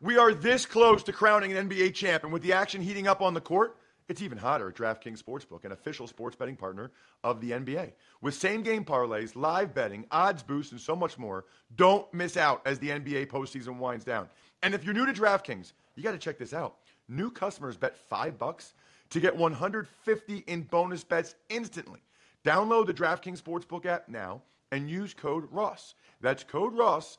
We are this close to crowning an NBA champ, and with the action heating up on the court, it's even hotter at DraftKings Sportsbook, an official sports betting partner of the NBA. With same game parlays, live betting, odds boosts, and so much more, don't miss out as the NBA postseason winds down. And if you're new to DraftKings, you got to check this out. New customers bet five bucks to get 150 in bonus bets instantly. Download the DraftKings Sportsbook app now and use code Ross. That's code Ross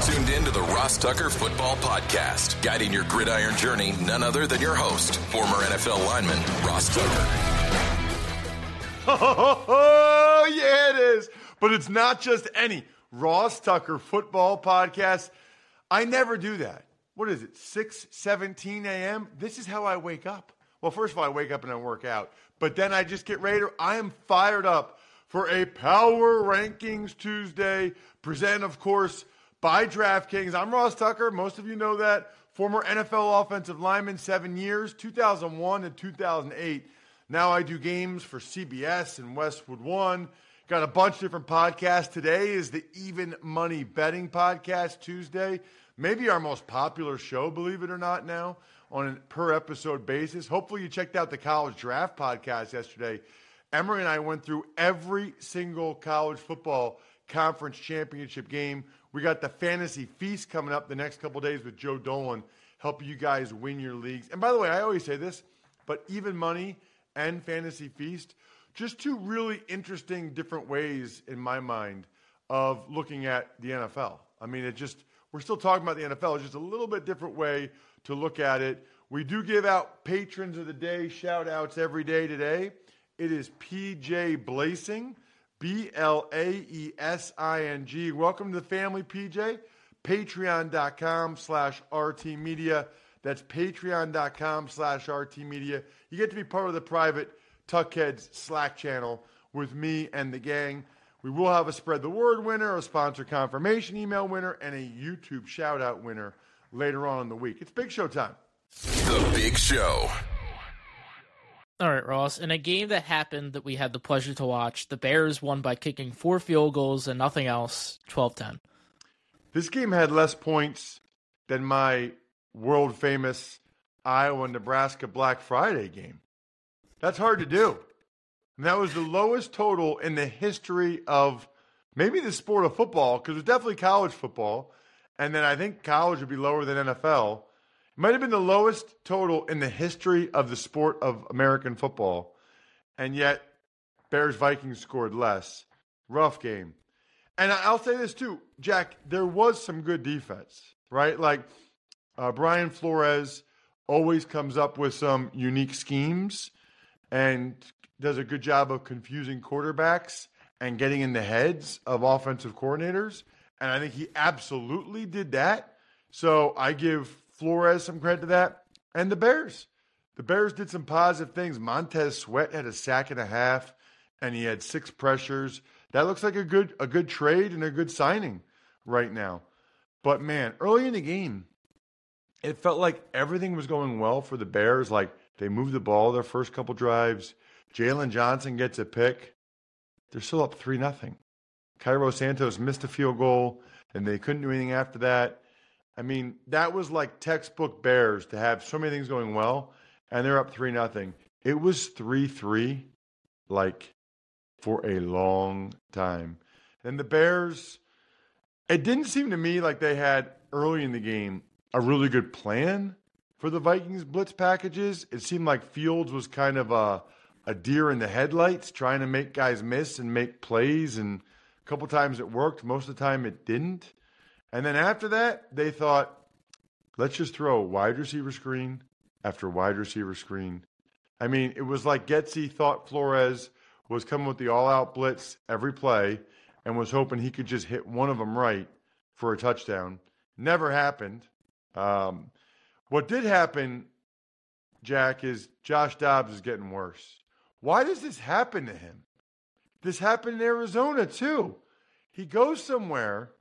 Tuned in to the Ross Tucker Football Podcast, guiding your gridiron journey, none other than your host, former NFL lineman, Ross Tucker. Oh, yeah, it is. But it's not just any Ross Tucker Football Podcast. I never do that. What is it, 6 17 a.m.? This is how I wake up. Well, first of all, I wake up and I work out, but then I just get ready I am fired up for a Power Rankings Tuesday, present, of course, by DraftKings. I'm Ross Tucker. Most of you know that. Former NFL offensive lineman, seven years, 2001 to 2008. Now I do games for CBS and Westwood One. Got a bunch of different podcasts. Today is the Even Money Betting Podcast Tuesday. Maybe our most popular show, believe it or not, now on a per episode basis. Hopefully, you checked out the college draft podcast yesterday. Emery and I went through every single college football conference championship game. We got the fantasy feast coming up the next couple days with Joe Dolan, helping you guys win your leagues. And by the way, I always say this, but even money and fantasy feast, just two really interesting different ways in my mind of looking at the NFL. I mean, it just we're still talking about the NFL, it's just a little bit different way to look at it. We do give out patrons of the day shout outs every day today. It is PJ Blazing. B L A E S I N G. Welcome to the family, PJ. Patreon.com slash RT Media. That's patreon.com slash RT Media. You get to be part of the private Tuckheads Slack channel with me and the gang. We will have a spread the word winner, a sponsor confirmation email winner, and a YouTube shout out winner later on in the week. It's big show time. The Big Show. All right, Ross. In a game that happened that we had the pleasure to watch, the Bears won by kicking four field goals and nothing else, 12 10. This game had less points than my world famous Iowa Nebraska Black Friday game. That's hard to do. And that was the lowest total in the history of maybe the sport of football, because it was definitely college football. And then I think college would be lower than NFL might have been the lowest total in the history of the sport of American football. And yet, Bears Vikings scored less. Rough game. And I'll say this too, Jack, there was some good defense, right? Like uh, Brian Flores always comes up with some unique schemes and does a good job of confusing quarterbacks and getting in the heads of offensive coordinators. And I think he absolutely did that. So I give Flores some credit to that. And the Bears. The Bears did some positive things. Montez Sweat had a sack and a half, and he had six pressures. That looks like a good a good trade and a good signing right now. But man, early in the game, it felt like everything was going well for the Bears. Like they moved the ball their first couple drives. Jaylon Johnson gets a pick. They're still up three nothing. Cairo Santos missed a field goal, and they couldn't do anything after that. I mean, that was like textbook Bears to have so many things going well, and they're up three nothing. It was three three, like for a long time. And the Bears, it didn't seem to me like they had early in the game a really good plan for the Vikings blitz packages. It seemed like Fields was kind of a a deer in the headlights, trying to make guys miss and make plays. And a couple times it worked. Most of the time it didn't. And then after that, they thought, let's just throw wide receiver screen after wide receiver screen. I mean, it was like Getsy thought Flores was coming with the all out blitz every play and was hoping he could just hit one of them right for a touchdown. Never happened. Um, what did happen, Jack, is Josh Dobbs is getting worse. Why does this happen to him? This happened in Arizona too. He goes somewhere,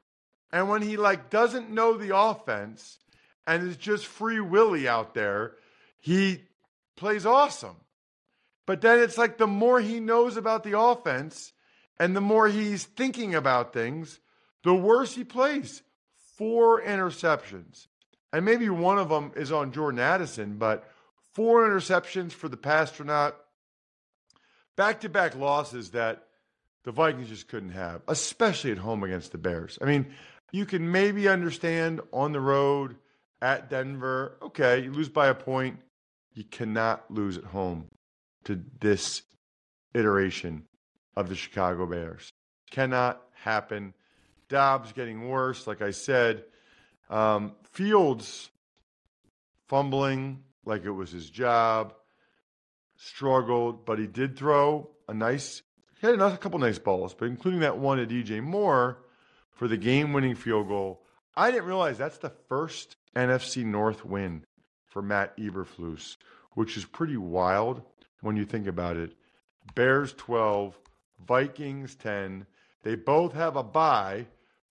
and when he like doesn't know the offense and is just free willy out there, he plays awesome. But then it's like the more he knows about the offense and the more he's thinking about things, the worse he plays. Four interceptions. And maybe one of them is on Jordan Addison, but four interceptions for the Passtronaut. Back to back losses that the Vikings just couldn't have, especially at home against the Bears. I mean, you can maybe understand on the road at Denver. Okay, you lose by a point. You cannot lose at home to this iteration of the Chicago Bears. Cannot happen. Dobbs getting worse, like I said. Um, Fields fumbling like it was his job, struggled, but he did throw a nice, he had a couple nice balls, but including that one to DJ Moore for the game winning field goal. I didn't realize that's the first NFC North win for Matt Eberflus, which is pretty wild when you think about it. Bears 12, Vikings 10. They both have a bye,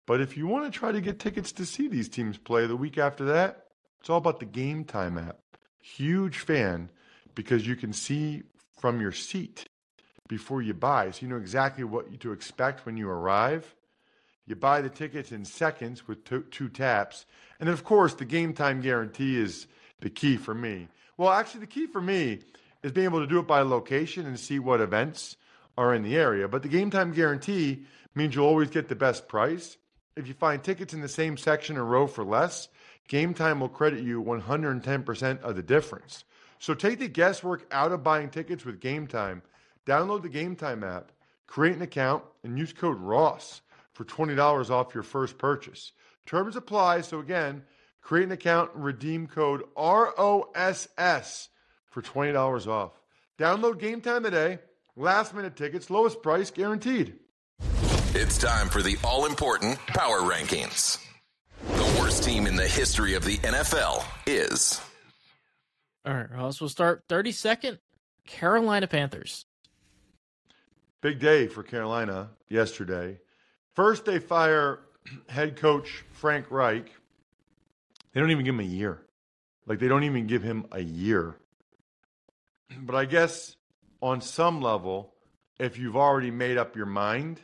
but if you want to try to get tickets to see these teams play the week after that, it's all about the Game Time app. Huge fan because you can see from your seat before you buy, so you know exactly what to expect when you arrive. You buy the tickets in seconds with two, two taps. And of course, the game time guarantee is the key for me. Well, actually, the key for me is being able to do it by location and see what events are in the area. But the game time guarantee means you'll always get the best price. If you find tickets in the same section or row for less, Game Time will credit you 110% of the difference. So take the guesswork out of buying tickets with Game Time. Download the Game Time app, create an account, and use code ROSS for $20 off your first purchase. Terms apply. So again, create an account and redeem code ROSS for $20 off. Download Game Time today. Last minute tickets, lowest price guaranteed. It's time for the all important power rankings. The worst team in the history of the NFL is. All right, Ross, we'll start 32nd Carolina Panthers. Big day for Carolina yesterday. First, they fire head coach Frank Reich. They don't even give him a year. Like, they don't even give him a year. But I guess on some level, if you've already made up your mind,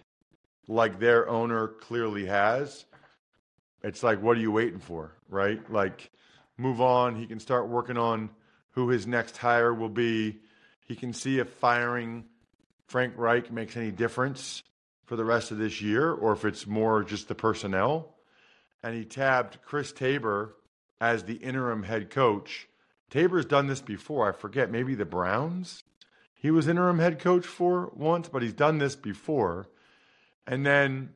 like their owner clearly has, it's like, what are you waiting for, right? Like, move on. He can start working on who his next hire will be. He can see if firing Frank Reich makes any difference for the rest of this year or if it's more just the personnel. And he tabbed Chris Tabor as the interim head coach. Tabor's done this before. I forget, maybe the Browns he was interim head coach for once, but he's done this before. And then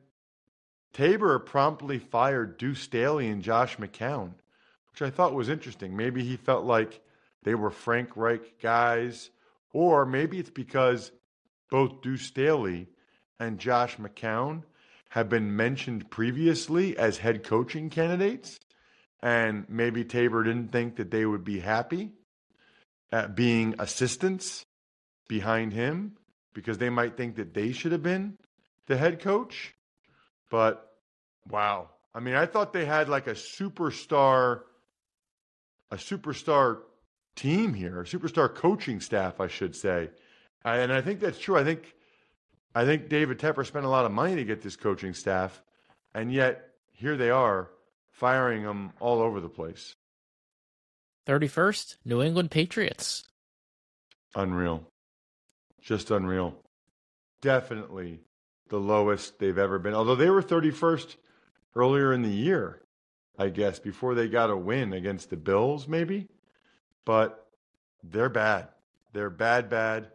Tabor promptly fired Deuce Staley and Josh McCown, which I thought was interesting. Maybe he felt like they were Frank Reich guys, or maybe it's because both Deuce Staley and Josh McCown have been mentioned previously as head coaching candidates, and maybe Tabor didn't think that they would be happy at being assistants behind him because they might think that they should have been the head coach. But wow. I mean, I thought they had like a superstar a superstar team here, a superstar coaching staff, I should say. And I think that's true. I think I think David Tepper spent a lot of money to get this coaching staff, and yet here they are firing them all over the place. 31st, New England Patriots. Unreal. Just unreal. Definitely the lowest they've ever been. Although they were 31st earlier in the year, I guess, before they got a win against the Bills, maybe. But they're bad. They're bad, bad.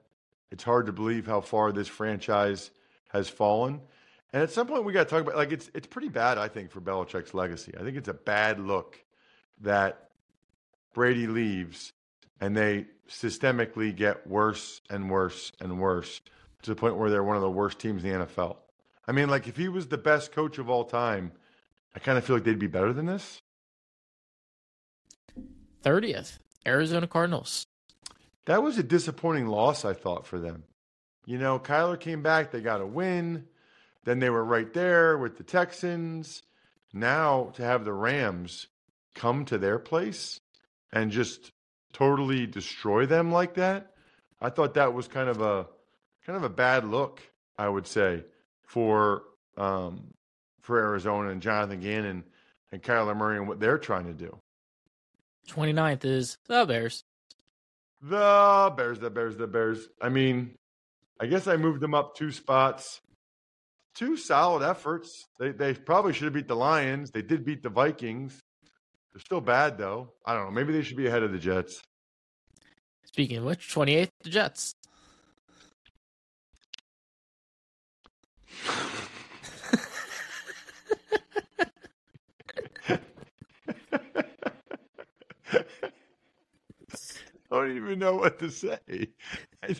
It's hard to believe how far this franchise has fallen. And at some point, we got to talk about like it's it's pretty bad, I think, for Belichick's legacy. I think it's a bad look that Brady leaves and they systemically get worse and worse and worse to the point where they're one of the worst teams in the NFL. I mean, like if he was the best coach of all time, I kind of feel like they'd be better than this. 30th, Arizona Cardinals. That was a disappointing loss, I thought, for them. You know, Kyler came back, they got a win. Then they were right there with the Texans. Now to have the Rams come to their place and just totally destroy them like that, I thought that was kind of a kind of a bad look, I would say, for um, for Arizona and Jonathan Gannon and Kyler Murray and what they're trying to do. 29th is the Bears. The Bears, the Bears, the Bears. I mean, I guess I moved them up two spots. Two solid efforts. They they probably should have beat the Lions. They did beat the Vikings. They're still bad though. I don't know. Maybe they should be ahead of the Jets. Speaking of which, 28th, the Jets. Don't even know what to say. I,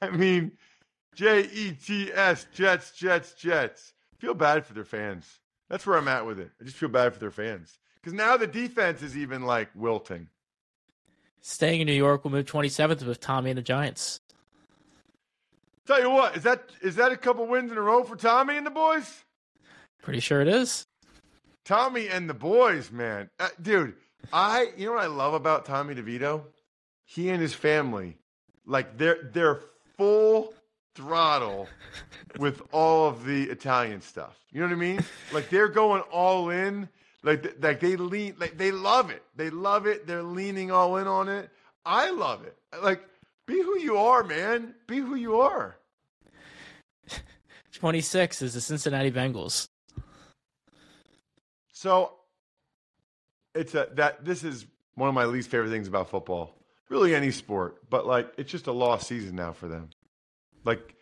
I mean, J E T S, Jets, Jets, Jets. Feel bad for their fans. That's where I'm at with it. I just feel bad for their fans. Because now the defense is even like wilting. Staying in New York, we'll move 27th with Tommy and the Giants. Tell you what, is that is that a couple wins in a row for Tommy and the boys? Pretty sure it is. Tommy and the boys, man. Uh, dude, I you know what I love about Tommy DeVito? He and his family, like they're they're full throttle with all of the Italian stuff. You know what I mean? Like they're going all in. Like like they lean like they love it. They love it. They're leaning all in on it. I love it. Like be who you are, man. Be who you are. 26 is the Cincinnati Bengals. So it's a that this is one of my least favorite things about football. Really any sport, but like it's just a lost season now for them. Like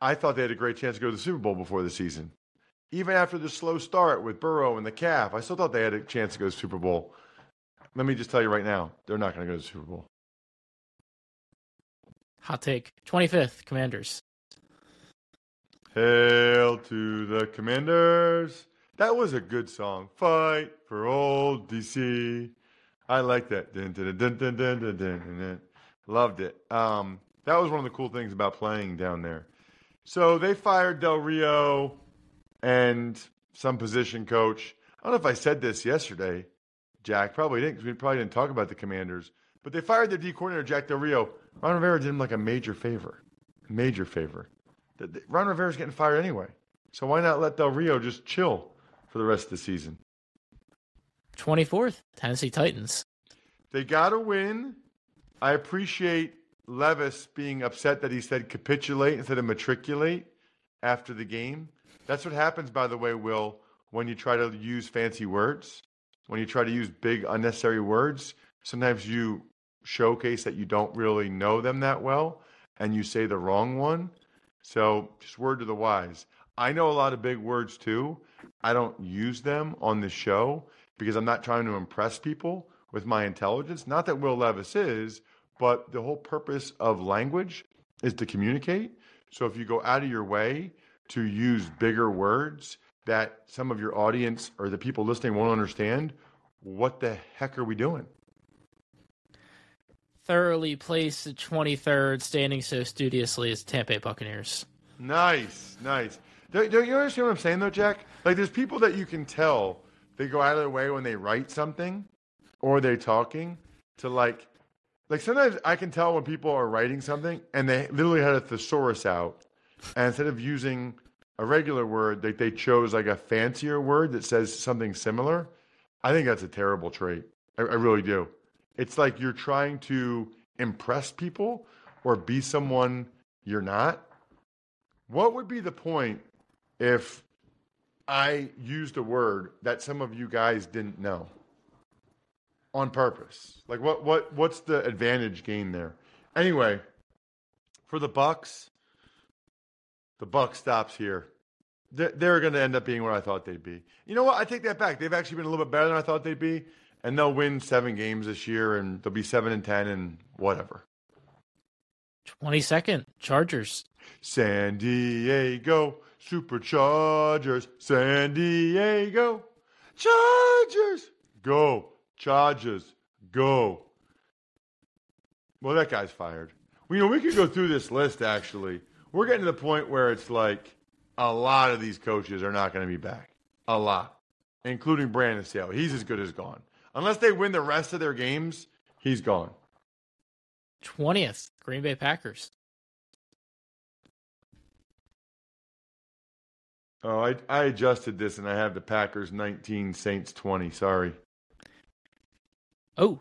I thought they had a great chance to go to the Super Bowl before the season. Even after the slow start with Burrow and the calf, I still thought they had a chance to go to the Super Bowl. Let me just tell you right now, they're not going to go to the Super Bowl. Hot take. 25th, Commanders. Hail to the Commanders. That was a good song. Fight for old DC. I like that. Dun, dun, dun. Loved it. Um, that was one of the cool things about playing down there. So they fired Del Rio and some position coach. I don't know if I said this yesterday, Jack. Probably didn't because we probably didn't talk about the Commanders. But they fired their D coordinator, Jack Del Rio. Ron Rivera did him like a major favor. Major favor. Ron Rivera's getting fired anyway. So why not let Del Rio just chill for the rest of the season? 24th, Tennessee Titans. They got to win. I appreciate Levis being upset that he said capitulate instead of matriculate after the game. That's what happens, by the way, Will, when you try to use fancy words, when you try to use big, unnecessary words. Sometimes you showcase that you don't really know them that well and you say the wrong one. So, just word to the wise. I know a lot of big words too. I don't use them on the show because I'm not trying to impress people with my intelligence. Not that Will Levis is, but the whole purpose of language is to communicate. So if you go out of your way to use bigger words that some of your audience or the people listening won't understand, what the heck are we doing? Thoroughly placed at 23rd, standing so studiously as Tampa Bay Buccaneers. Nice, nice. Don't, don't you understand what I'm saying though, Jack? Like there's people that you can tell they go out of their way when they write something or they're talking to like like sometimes I can tell when people are writing something and they literally had a thesaurus out and instead of using a regular word, they, they chose like a fancier word that says something similar. I think that's a terrible trait. I, I really do. It's like you're trying to impress people or be someone you're not. What would be the point if I used a word that some of you guys didn't know on purpose? Like what what what's the advantage gain there? Anyway, for the Bucks, the buck stops here. They're, they're going to end up being what I thought they'd be. You know what? I take that back. They've actually been a little bit better than I thought they'd be, and they'll win seven games this year, and they'll be seven and ten, and whatever. 22nd, Chargers. San Diego Superchargers. San Diego Chargers. Go. Chargers. Go. Well, that guy's fired. Well, you know, we could go through this list, actually. We're getting to the point where it's like a lot of these coaches are not going to be back. A lot. Including Brandon Staley. He's as good as gone. Unless they win the rest of their games, he's gone. 20th, Green Bay Packers. Oh, I, I adjusted this and I have the Packers 19, Saints 20. Sorry. Oh,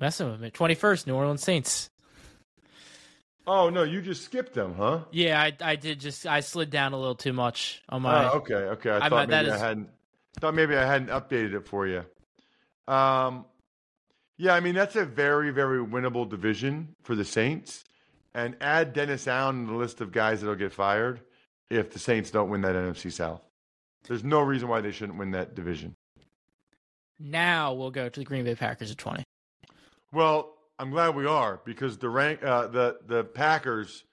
messing with me. 21st, New Orleans Saints. Oh, no, you just skipped them, huh? Yeah, I, I did just, I slid down a little too much on my. Oh, okay, okay. I I'm thought maybe I is- hadn't thought maybe I hadn't updated it for you. Um, yeah, I mean that's a very very winnable division for the Saints, and add Dennis Allen to the list of guys that'll get fired if the Saints don't win that NFC South. There's no reason why they shouldn't win that division. Now we'll go to the Green Bay Packers at 20. Well, I'm glad we are because the rank uh, the the Packers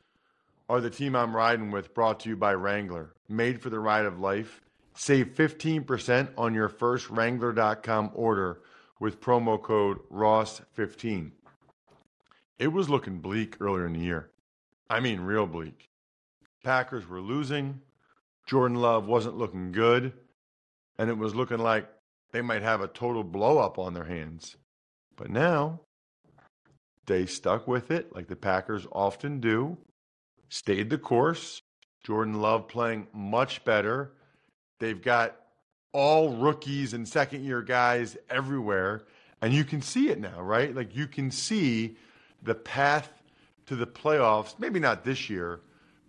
are the team I'm riding with. Brought to you by Wrangler, made for the ride of life. Save 15% on your first Wrangler.com order with promo code Ross15. It was looking bleak earlier in the year. I mean, real bleak. Packers were losing. Jordan Love wasn't looking good. And it was looking like they might have a total blow up on their hands. But now they stuck with it like the Packers often do, stayed the course. Jordan Love playing much better. They've got all rookies and second year guys everywhere. And you can see it now, right? Like you can see the path to the playoffs, maybe not this year,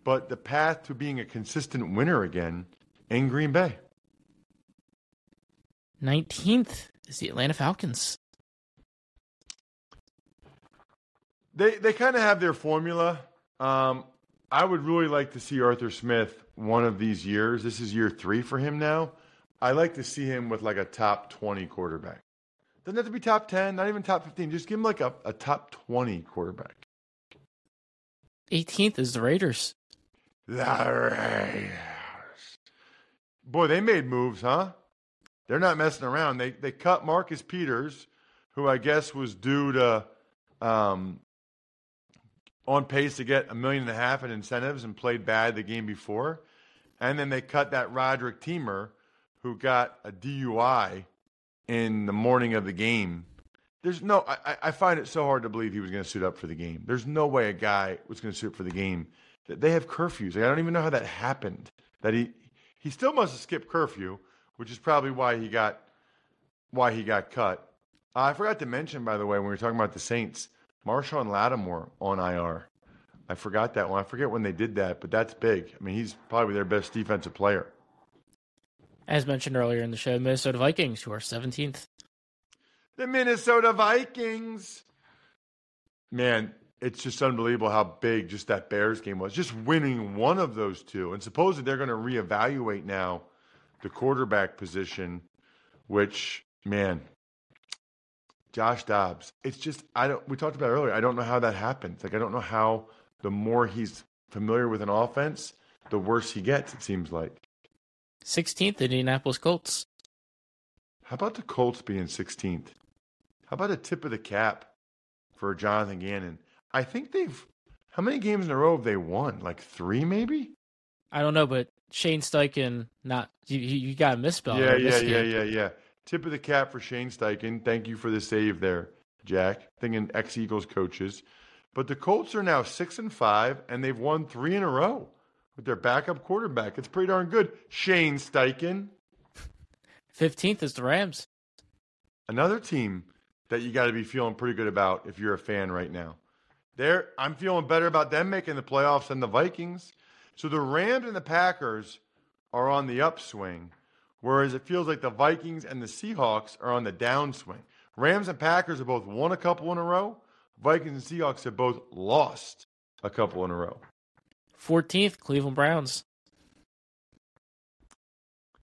but the path to being a consistent winner again in Green Bay. 19th is the Atlanta Falcons. They they kind of have their formula. Um, I would really like to see Arthur Smith one of these years. This is year three for him now. I like to see him with like a top twenty quarterback. Doesn't have to be top ten, not even top fifteen. Just give him like a, a top twenty quarterback. 18th is the Raiders. The Raiders. Boy, they made moves, huh? They're not messing around. They they cut Marcus Peters, who I guess was due to um, on pace to get a million and a half in incentives and played bad the game before. And then they cut that Roderic Teamer, who got a DUI in the morning of the game. There's no, I, I- find it so hard to believe he was going to suit up for the game. There's no way a guy was going to suit up for the game. They have curfews. Like, I don't even know how that happened. That he, he still must have skipped curfew, which is probably why he got, why he got cut. Uh, I forgot to mention, by the way, when we were talking about the Saints, Marshon Lattimore on IR. I forgot that one. I forget when they did that, but that's big. I mean, he's probably their best defensive player. As mentioned earlier in the show, Minnesota Vikings, who are 17th. The Minnesota Vikings. Man, it's just unbelievable how big just that Bears game was. Just winning one of those two. And supposedly they're going to reevaluate now the quarterback position, which, man, Josh Dobbs. It's just I don't we talked about it earlier. I don't know how that happens. Like I don't know how the more he's familiar with an offense, the worse he gets, it seems like. 16th, Indianapolis Colts. How about the Colts being 16th? How about a tip of the cap for Jonathan Gannon? I think they've. How many games in a row have they won? Like three, maybe? I don't know, but Shane Steichen, not you. You got a misspell. yeah, yeah, yeah, yeah, yeah. Tip of the cap for Shane Steichen. Thank you for the save there, Jack. Thinking ex Eagles coaches. But the Colts are now six and five, and they've won three in a row with their backup quarterback. It's pretty darn good. Shane Steichen. 15th is the Rams. another team that you got to be feeling pretty good about if you're a fan right now. There, I'm feeling better about them making the playoffs than the Vikings. So the Rams and the Packers are on the upswing, whereas it feels like the Vikings and the Seahawks are on the downswing. Rams and Packers have both won a couple in a row. Vikings and Seahawks have both lost a couple in a row. 14th, Cleveland Browns.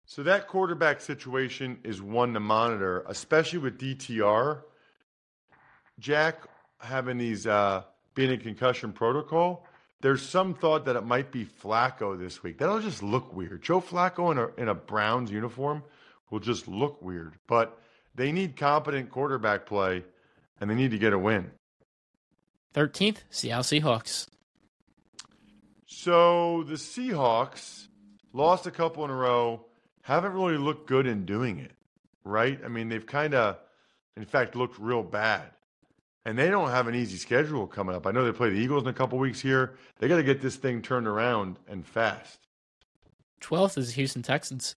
So that quarterback situation is one to monitor, especially with DTR. Jack having these uh, being in concussion protocol. There's some thought that it might be Flacco this week. That'll just look weird. Joe Flacco in a in a Browns uniform will just look weird. But they need competent quarterback play, and they need to get a win. 13th, Seattle Seahawks. So the Seahawks lost a couple in a row, haven't really looked good in doing it, right? I mean, they've kind of, in fact, looked real bad. And they don't have an easy schedule coming up. I know they play the Eagles in a couple weeks here. They got to get this thing turned around and fast. 12th is Houston Texans.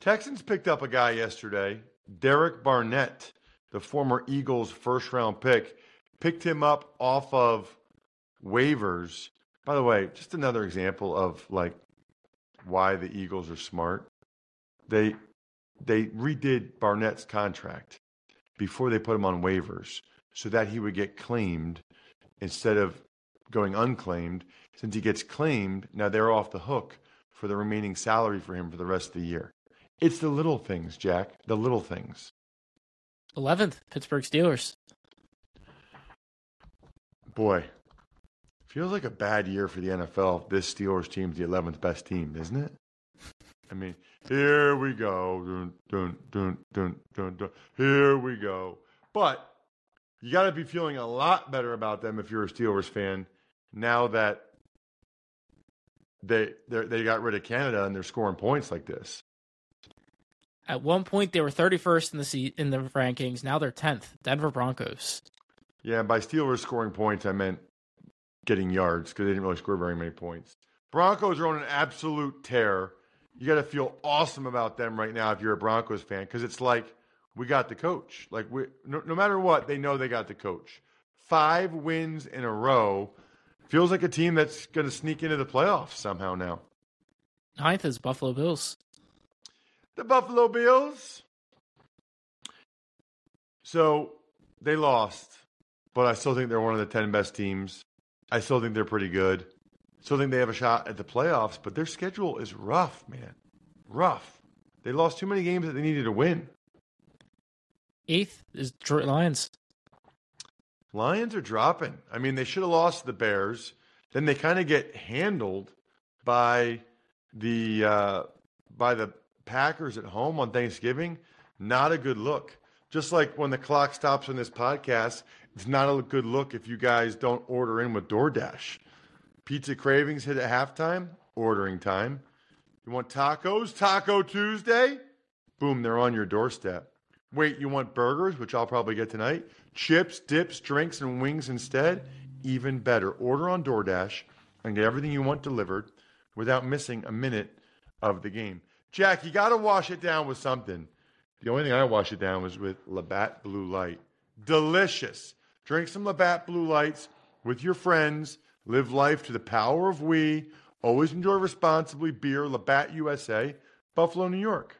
Texans picked up a guy yesterday, Derek Barnett, the former Eagles first round pick. Picked him up off of waivers. By the way, just another example of like why the Eagles are smart. They they redid Barnett's contract before they put him on waivers so that he would get claimed instead of going unclaimed. Since he gets claimed, now they're off the hook for the remaining salary for him for the rest of the year. It's the little things, Jack. The little things. 11th, Pittsburgh Steelers. Boy, feels like a bad year for the NFL if this Steelers team's the 11th best team, isn't it? I mean, here we go. Dun, dun, dun, dun, dun, dun. Here we go. But you got to be feeling a lot better about them if you're a Steelers fan now that they they got rid of Canada and they're scoring points like this. At one point, they were 31st in the seat in the rankings. Now they're 10th. Denver Broncos. Yeah, by Steelers scoring points, I meant getting yards because they didn't really score very many points. Broncos are on an absolute tear. You got to feel awesome about them right now if you're a Broncos fan because it's like we got the coach. Like we, no, no matter what, they know they got the coach. Five wins in a row feels like a team that's going to sneak into the playoffs somehow now. Ninth is Buffalo Bills. The Buffalo Bills. So they lost, but I still think they're one of the 10 best teams. I still think they're pretty good. Still think they have a shot at the playoffs, but their schedule is rough, man. Rough. They lost too many games that they needed to win. Eighth is Detroit Lions. Lions are dropping. I mean, they should have lost the Bears. Then they kind of get handled by the uh, by the Packers at home on Thanksgiving. Not a good look. Just like when the clock stops on this podcast, it's not a good look if you guys don't order in with DoorDash. Pizza cravings hit at halftime, ordering time. You want tacos? Taco Tuesday? Boom, they're on your doorstep. Wait, you want burgers, which I'll probably get tonight? Chips, dips, drinks, and wings instead? Even better. Order on DoorDash and get everything you want delivered without missing a minute of the game. Jack, you got to wash it down with something. The only thing I wash it down was with Labatt Blue Light. Delicious. Drink some Labatt Blue Lights with your friends. Live life to the power of we. Always enjoy responsibly. Beer, Labatt USA, Buffalo, New York.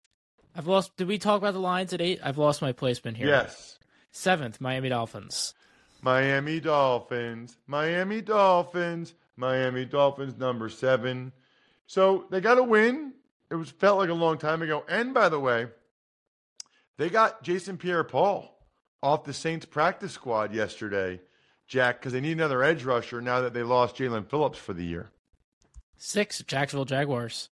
I've lost. Did we talk about the Lions at eight? I've lost my placement here. Yes. Seventh, Miami Dolphins. Miami Dolphins. Miami Dolphins. Miami Dolphins number seven. So they got a win. It was felt like a long time ago. And by the way, they got Jason Pierre-Paul off the Saints practice squad yesterday, Jack, because they need another edge rusher now that they lost Jaelan Phillips for the year. Six, Jacksonville Jaguars.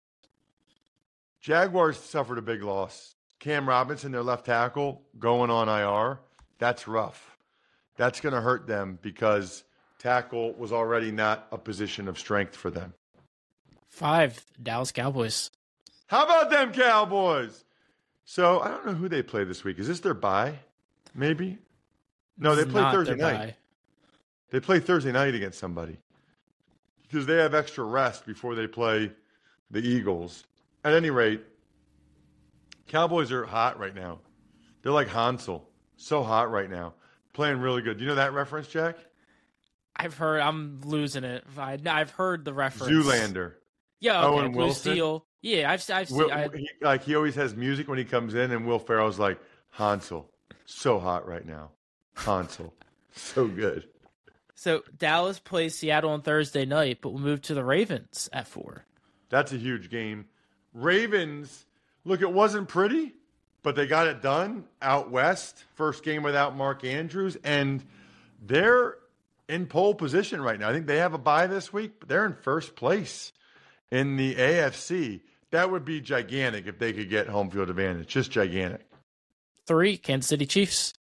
Jaguars suffered a big loss. Cam Robinson, their left tackle, going on IR. That's rough. That's going to hurt them because tackle was already not a position of strength for them. Five Dallas Cowboys. How about them Cowboys? So I don't know who they play this week. Is this their bye? Maybe. No, they play Thursday night. bye. They play Thursday night against somebody because they have extra rest before they play the Eagles. At any rate, Cowboys are hot right now. They're like Hansel, so hot right now, playing really good. Do you know that reference, Jack? I've heard. I'm losing it. I, I've heard the reference. Zoolander. Yeah. Okay. Owen Blue Wilson? Steel. Yeah. I've. I've seen. Will, I, he, like he always has music when he comes in, and Will Ferrell's like Hansel, so hot right now. Hansel, so good. so Dallas plays Seattle on Thursday night, but we'll move to the Ravens at four. That's a huge game. Ravens, look, it wasn't pretty, but they got it done out west. First game without Mark Andrews, and they're in pole position right now. I think they have a bye this week, but they're in first place in the AFC. That would be gigantic if they could get home field advantage. Just gigantic. Three Kansas City Chiefs.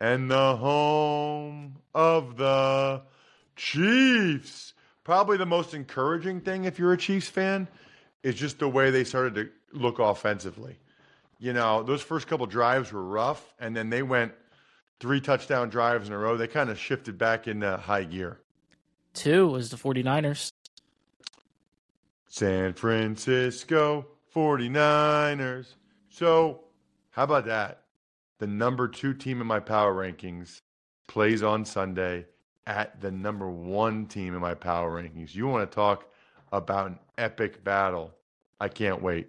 and the home of the Chiefs. Probably the most encouraging thing if you're a Chiefs fan is just the way they started to look offensively. You know, those first couple drives were rough, and then they went three touchdown drives in a row. They kind of shifted back into high gear. Two was the 49ers. San Francisco 49ers. So, how about that? The number two team in my power rankings plays on Sunday at the number one team in my power rankings. You want to talk about an epic battle? I can't wait.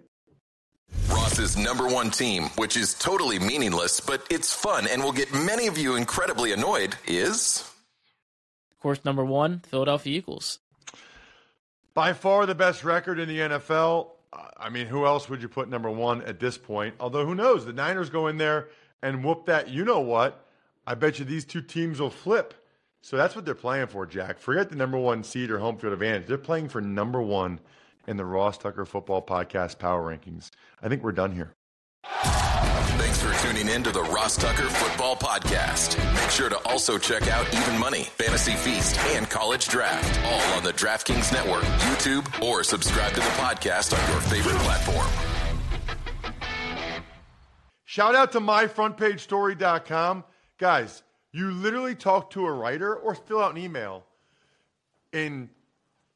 Ross's number one team, which is totally meaningless, but it's fun and will get many of you incredibly annoyed, is. Of course, number one, Philadelphia Eagles. By far the best record in the NFL. I mean, who else would you put number one at this point? Although, who knows? The Niners go in there and whoop that. You know what? I bet you these two teams will flip. So that's what they're playing for, Jack. Forget the number one seed or home field advantage. They're playing for number one in the Ross Tucker Football Podcast Power Rankings. I think we're done here. Thanks for tuning in to the Ross Tucker Football Podcast. Make sure to also check out Even Money, Fantasy Feast, and College Draft, all on the DraftKings Network, YouTube, or subscribe to the podcast on your favorite platform. Shout out to myfrontpagestory.com. Guys, you literally talk to a writer or fill out an email in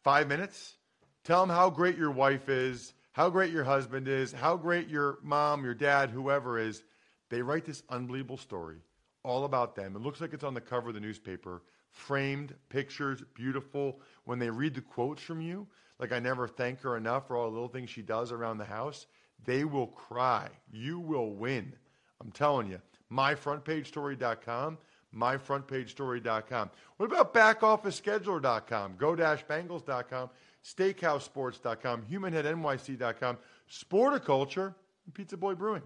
five minutes. Tell them how great your wife is, how great your husband is, how great your mom, your dad, whoever is. They write this unbelievable story all about them. It looks like it's on the cover of the newspaper. Framed pictures, beautiful. When they read the quotes from you, like I never thank her enough for all the little things she does around the house, they will cry. You will win. I'm telling you. MyFrontPageStory.com. MyFrontPageStory.com. What about BackOfficeScheduler.com? Go-Bengals.com. SteakhouseSports.com. HumanHeadNYC.com. Sporticulture. And Pizza Boy Brewing.